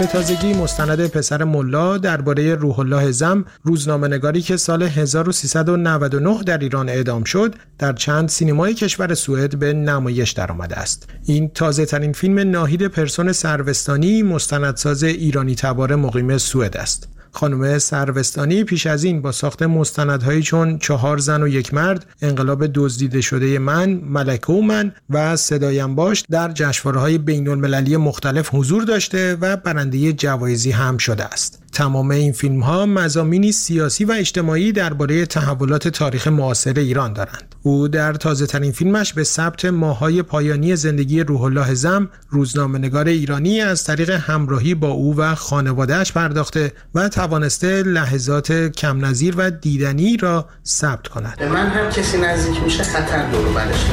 به تازگی مستند پسر ملا درباره روح الله زم روزنامه نگاری که سال 1399 در ایران اعدام شد در چند سینمای کشور سوئد به نمایش درآمده است. این تازه ترین فیلم ناهید پرسون سروستانی مستندساز ایرانی تبار مقیم سوئد است. خانم سروستانی پیش از این با ساخت مستندهایی چون چهار زن و یک مرد انقلاب دزدیده شده من ملکه و من و صدایم باش در جشنواره‌های بین المللی مختلف حضور داشته و برنده جوایزی هم شده است تمام این فیلم ها مزامینی سیاسی و اجتماعی درباره تحولات تاریخ معاصر ایران دارند. او در تازه ترین فیلمش به ثبت ماهای پایانی زندگی روح الله زم روزنامه‌نگار ایرانی از طریق همراهی با او و خانوادهش پرداخته و توانسته لحظات کم نظیر و دیدنی را ثبت کند. به من هم کسی نزدیک میشه خطر دور برش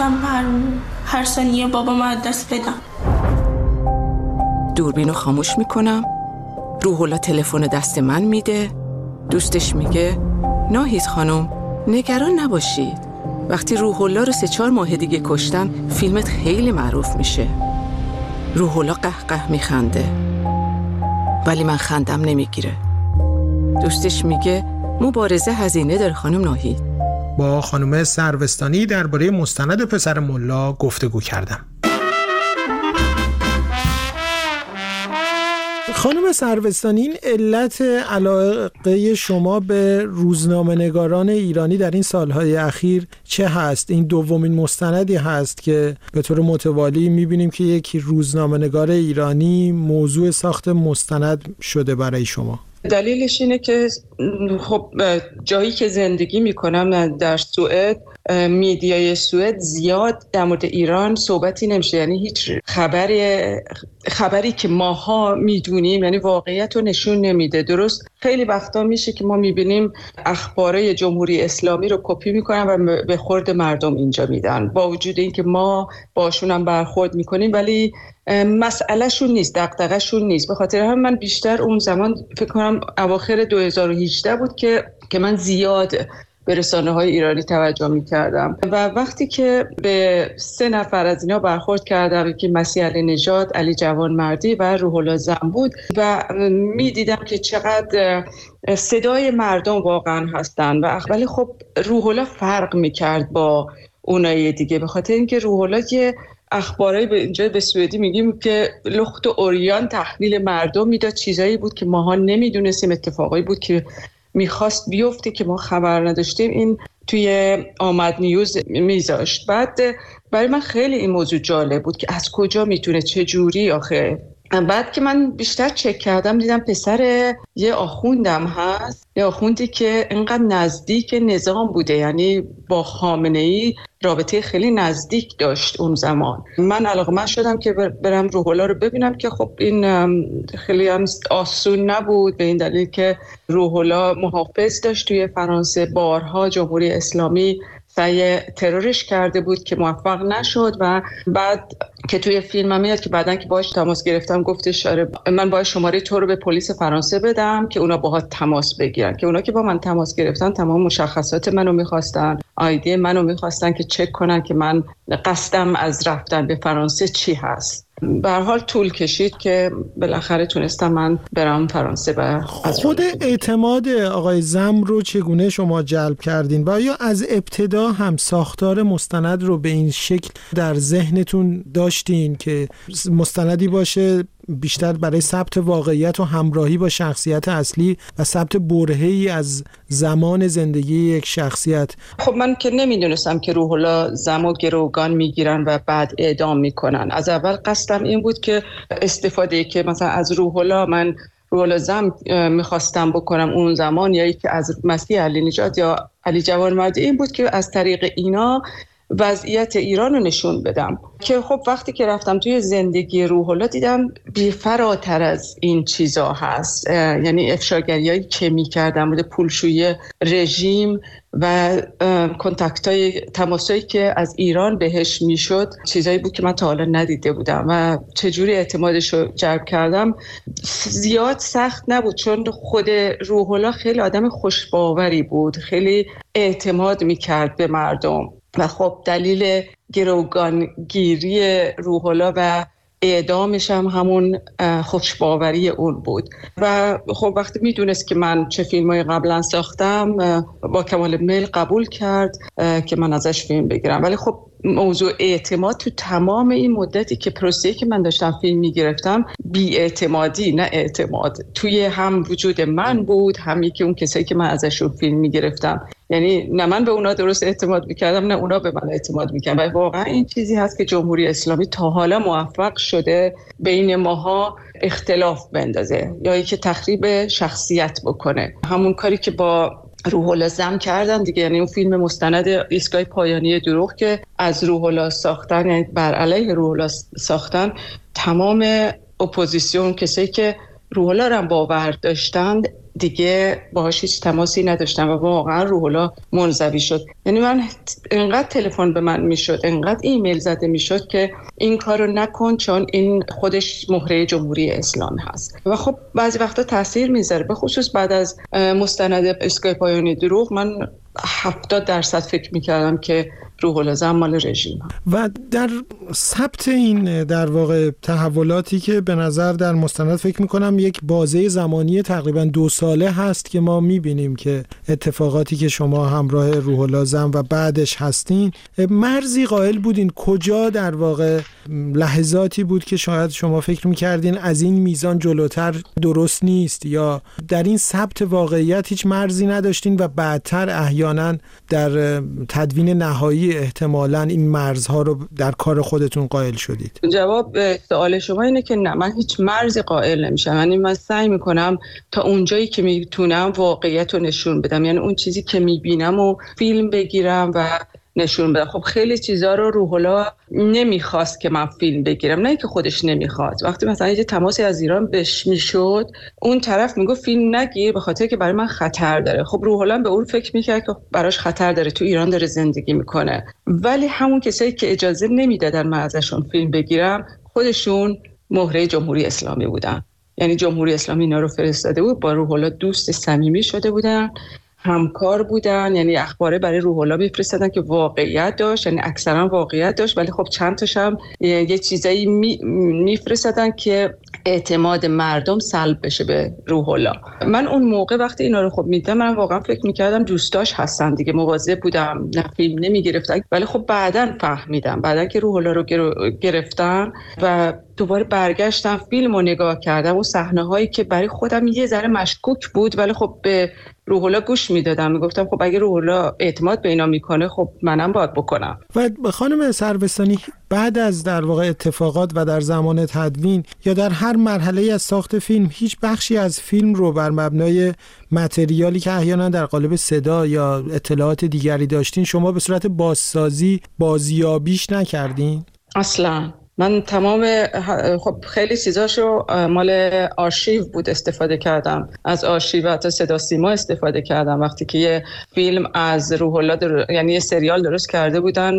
هر هر ثانیه بابا ما دست بدم. دوربینو خاموش می‌کنم. روح تلفن دست من میده. دوستش میگه ناهیز خانم نگران نباشید وقتی روح الله رو سه چهار ماه دیگه کشتن فیلمت خیلی معروف میشه. روح الله قه میخنده. ولی من خندم نمی‌گیره. دوستش میگه مبارزه هزینه داره خانم ناهید با خانم سروستانی درباره مستند پسر ملا گفتگو کردم. خانم سروستانی این علت علاقه شما به روزنامه نگاران ایرانی در این سالهای اخیر چه هست؟ این دومین مستندی هست که به طور متوالی می‌بینیم که یک روزنامه نگار ایرانی موضوع ساخت مستند شده برای شما دلیلش اینه که خب جایی که زندگی می‌کنم در سوئد میدیای سوئد زیاد در مورد ایران صحبتی نمیشه. یعنی هیچ خبری خبری که ماها می‌دونیم یعنی واقعیت رو نشون نمیده. درست خیلی وقتا میشه که ما می‌بینیم اخباره جمهوری اسلامی رو کپی می‌کنن و به خورد مردم اینجا میدن. با وجود اینکه ما باشون هم برخورد می‌کنیم ولی مسئلهشون نیست دقدقهشون نیست. به خاطر هم من بیشتر اون زمان فکر کنم اواخر 2018 بود که که من زیاد به رسانه های ایرانی توجه می کردم و وقتی که به سه نفر از اینا برخورد کردم که مسیح علی نژاد علی جوان مردی و روح الله بود و می دیدم که چقدر صدای مردم واقعا هستن. و ولی خب روح الله فرق می کرد با اونای دیگه. به خاطر اینکه روح الله که اخبارای به اینجا به سوئدی میگیم که لخت و اوریان تحویل مردم می‌داد. چیزایی بود که ماها نمی‌دونستیم اتفاقایی بود که می‌خواست بیفته که ما خبر نداشتیم این توی آمد نیوز میذاشت. بعد برای من خیلی این موضوع جالب بود که از کجا می‌تونه چه جوری آخه؟ بعد که من بیشتر چک کردم دیدم پسر یه آخوندم هست. یه آخوندی که اینقدر نزدیک نظام بوده یعنی با خامنه ای رابطه خیلی نزدیک داشت اون زمان. من علاقه من شدم که برم روحولا رو ببینم که خب این خیلی هم آسون نبود. به این دلیل که روحولا محافظ داشت توی فرانسه بارها جمهوری اسلامی سعی ترورش کرده بود که موفق نشد و بعد که توی فیلم هم میاد که بعدا که باش تماس گرفتم گفتش آره من باید شماره تو رو به پلیس فرانسه بدم که اونا باها تماس بگیرن. که اونا که با من تماس گرفتن تمام مشخصات منو می‌خواستن آیدی منو می‌خواستن که چک کنن که من قصدم از رفتن به فرانسه چی هست. به حال طول کشید که بالاخره تونستم من برم فرانسه و خود اعتماد آقای زم رو چگونه شما جلب کردین و یا از ابتدا هم ساختار مستند رو به این شکل در ذهنتون داشتین که مستندی باشه بیشتر برای ثبت واقعیت و همراهی با شخصیت اصلی و ثبت برهی از زمان زندگی یک شخصیت؟ خب من که نمی‌دونستم که روح الله زم و گروگان می‌گیرن و بعد اعدام می‌کنن. از اول قصدم این بود که استفاده که مثلا از روح الله من روح زم می‌خواستم بکنم اون زمان یا که از مسیح علی نجات یا علی جوان مردی این بود که از طریق اینا وضعیت ایران رو نشون بدم. که خب وقتی که رفتم توی زندگی روح الله دیدم بی فراتر از این چیزا هست. یعنی افشاگری هایی که می کردم بوده پولشوی رژیم و کنتکت های تماسایی که از ایران بهش می‌شد چیزایی بود که من تا حالا ندیده بودم و چجوری اعتمادش رو جلب کردم؟ زیاد سخت نبود چون خود روح الله خیلی آدم خوشباوری بود خیلی اعتماد می‌کرد به مردم. و خب دلیل گروگانگیری روحالا و اعدامش هم همون خوشباوری اون بود. و خب وقتی می‌دونست که من چه فیلم های قبلا ساختم با کمال میل قبول کرد که من ازش فیلم بگیرم. ولی خب موضوع اعتماد تو تمام این مدتی که پروسه که من داشتم فیلم می‌گرفتم بی اعتمادی نه اعتماد. توی هم وجود من بود هم یکی اون کسایی که من ازشون فیلم می‌گرفتم. یعنی نه من به اونا درست اعتماد می‌کردم نه اونا به من اعتماد می‌کردن. و واقعا این چیزی هست که جمهوری اسلامی تا حالا موفق شده بین ماها اختلاف بندازه یا که تخریب شخصیت بکنه. همون کاری که با روح زم کردن دیگه یعنی اون فیلم مستند ایستگاه پایانی دروغ که از روح ساختن یعنی بر علیه روح ساختن تمام اپوزیسیون کسایی که روح رو باور داشتند دیگه باهاش هیچ تماسی نداشتم و واقعا روح الله منزوی شد. یعنی من انقدر تلفن به من می‌شد انقدر ایمیل زده می‌شد که این کارو نکن چون این خودش مهره جمهوری اسلام هست. و خب بعضی وقتا تاثیر می‌ذاره به خصوص بعد از مستند اسکای پایانی دروغ. من هفتاد درصد فکر می‌کردم که روح الازم مال رژیم و در ثبت این در واقع تحولاتی که به نظر در مستند فکر می‌کنم یک بازه زمانی تقریبا دو ساله هست که ما می‌بینیم که اتفاقاتی که شما همراه روح الازم و بعدش هستین مرزی قائل بودین کجا در واقع لحظاتی بود که شاید شما فکر می‌کردین از این میزان جلوتر درست نیست یا در این ثبت واقعیت هیچ مرزی نداشتین و بعدتر احیانا در تدوین نهایی احتمالا این مرزها رو در کار خودتون قائل شدید. جواب سوال شما اینه که نه من هیچ مرزی قائل نمیشم. یعنی من سعی می‌کنم تا اونجایی که می‌تونم واقعیت رو نشون بدم. یعنی اون چیزی که می‌بینم و فیلم بگیرم و نشون بده. خب خیلی چیزا رو روح نمی‌خواست که من فیلم بگیرم. نه که خودش نمی‌خواست. وقتی مثلا یه تماسی از ایران بش می‌شد اون طرف می‌گفت فیلم نگیر به خاطر که برای من خطر داره. خب روح به اون فکر می‌کرد که براش خطر داره. تو ایران داره زندگی می‌کنه. ولی همون کسایی که اجازه نمی‌دادن من ازشون فیلم بگیرم خودشون مهره جمهوری اسلامی بودن. یعنی جمهوری اسلامی اینا رو فرستاده بود با روح دوست صمیمی شده بودن. همکار بودن یعنی اخباره برای روح الله میفرستادن که واقعیت داشت یعنی اکثرا واقعیت داشت ولی خب چند تاش هم یه چیزایی میفرستادن که اعتماد مردم سلب بشه به روح الله. من اون موقع وقتی اینا رو خب میدم من واقعا فکر می‌کردم دوستاش هستن دیگه مواظب بودم نه فیلم نمی‌گرفتن ولی خب بعدا فهمیدم بعدا که روح الله رو گرفتن و دوباره برگشتم فیلم رو نگاه کردم و صحنه هایی که برای خودم یه ذره مشکوک بود ولی خب به روح گوش می‌دادم. می‌گفتم خب اگه روح اعتماد به اینا می‌کنه خب منم باید بکنم. و خانم سروستانی بعد از در واقع اتفاقات و در زمان تدوین یا در هر مرحله از ساخت فیلم هیچ بخشی از فیلم رو بر مبنای متریالی که احیانا در قالب صدا یا اطلاعات دیگری داشتین شما به صورت بازسازی بازیابیش نکردین؟ اصلا. من تمام خب خیلی چیزاشو مال آرشیو بود استفاده کردم. از آرشیو حتی صدا سیما استفاده کردم. وقتی که یه فیلم از روح الله در... یعنی یه سریال درست کرده بودن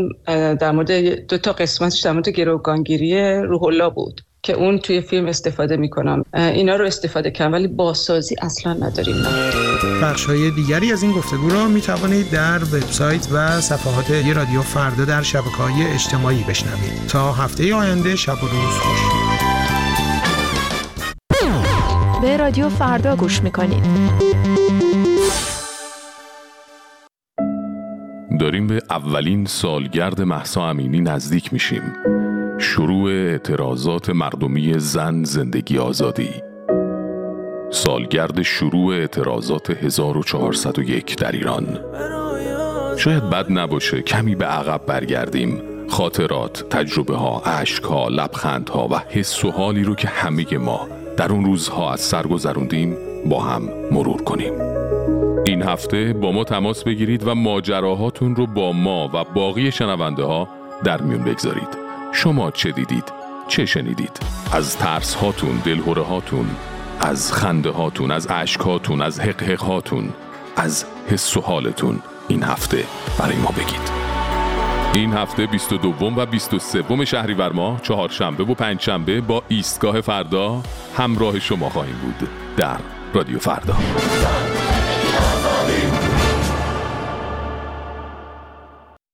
در مورد دو تا قسمتش در مورد گروگانگیری روح الله بود که اون توی فیلم استفاده می‌کنم. اینا رو استفاده کنم ولی بازسازی اصلا نداریم. بخش های دیگری از این گفتگو را می توانید در وبسایت و صفحات یه رادیو فردا در شبکه های اجتماعی بشنوید. تا هفته آینده شب و روز خوش. به رادیو فردا گوش می‌کنید. داریم به اولین سالگرد محسا امینی نزدیک میشیم. شروع اعتراضات مردمی زن زندگی آزادی. سالگرد شروع اعتراضات 1401 در ایران شاید بد نباشه کمی به عقب برگردیم خاطرات، تجربه ها، عشق ها، لبخند ها و حس و حالی رو که همه ما در اون روزها از سر گذروندیم با هم مرور کنیم این هفته با ما تماس بگیرید و ماجراهاتون رو با ما و باقی شنونده ها در میون بگذارید شما چه دیدید؟ چه شنیدید؟ از ترس هاتون، دلهوره هاتون، از خنده هاتون، از عشق هاتون، از حق هاتون، از حس و حالتون این هفته برای ما بگید. این هفته 22 و 23 شهریور ماه چهارشنبه و پنجشنبه با ایستگاه فردا همراه شما خواهیم بود در رادیو فردا.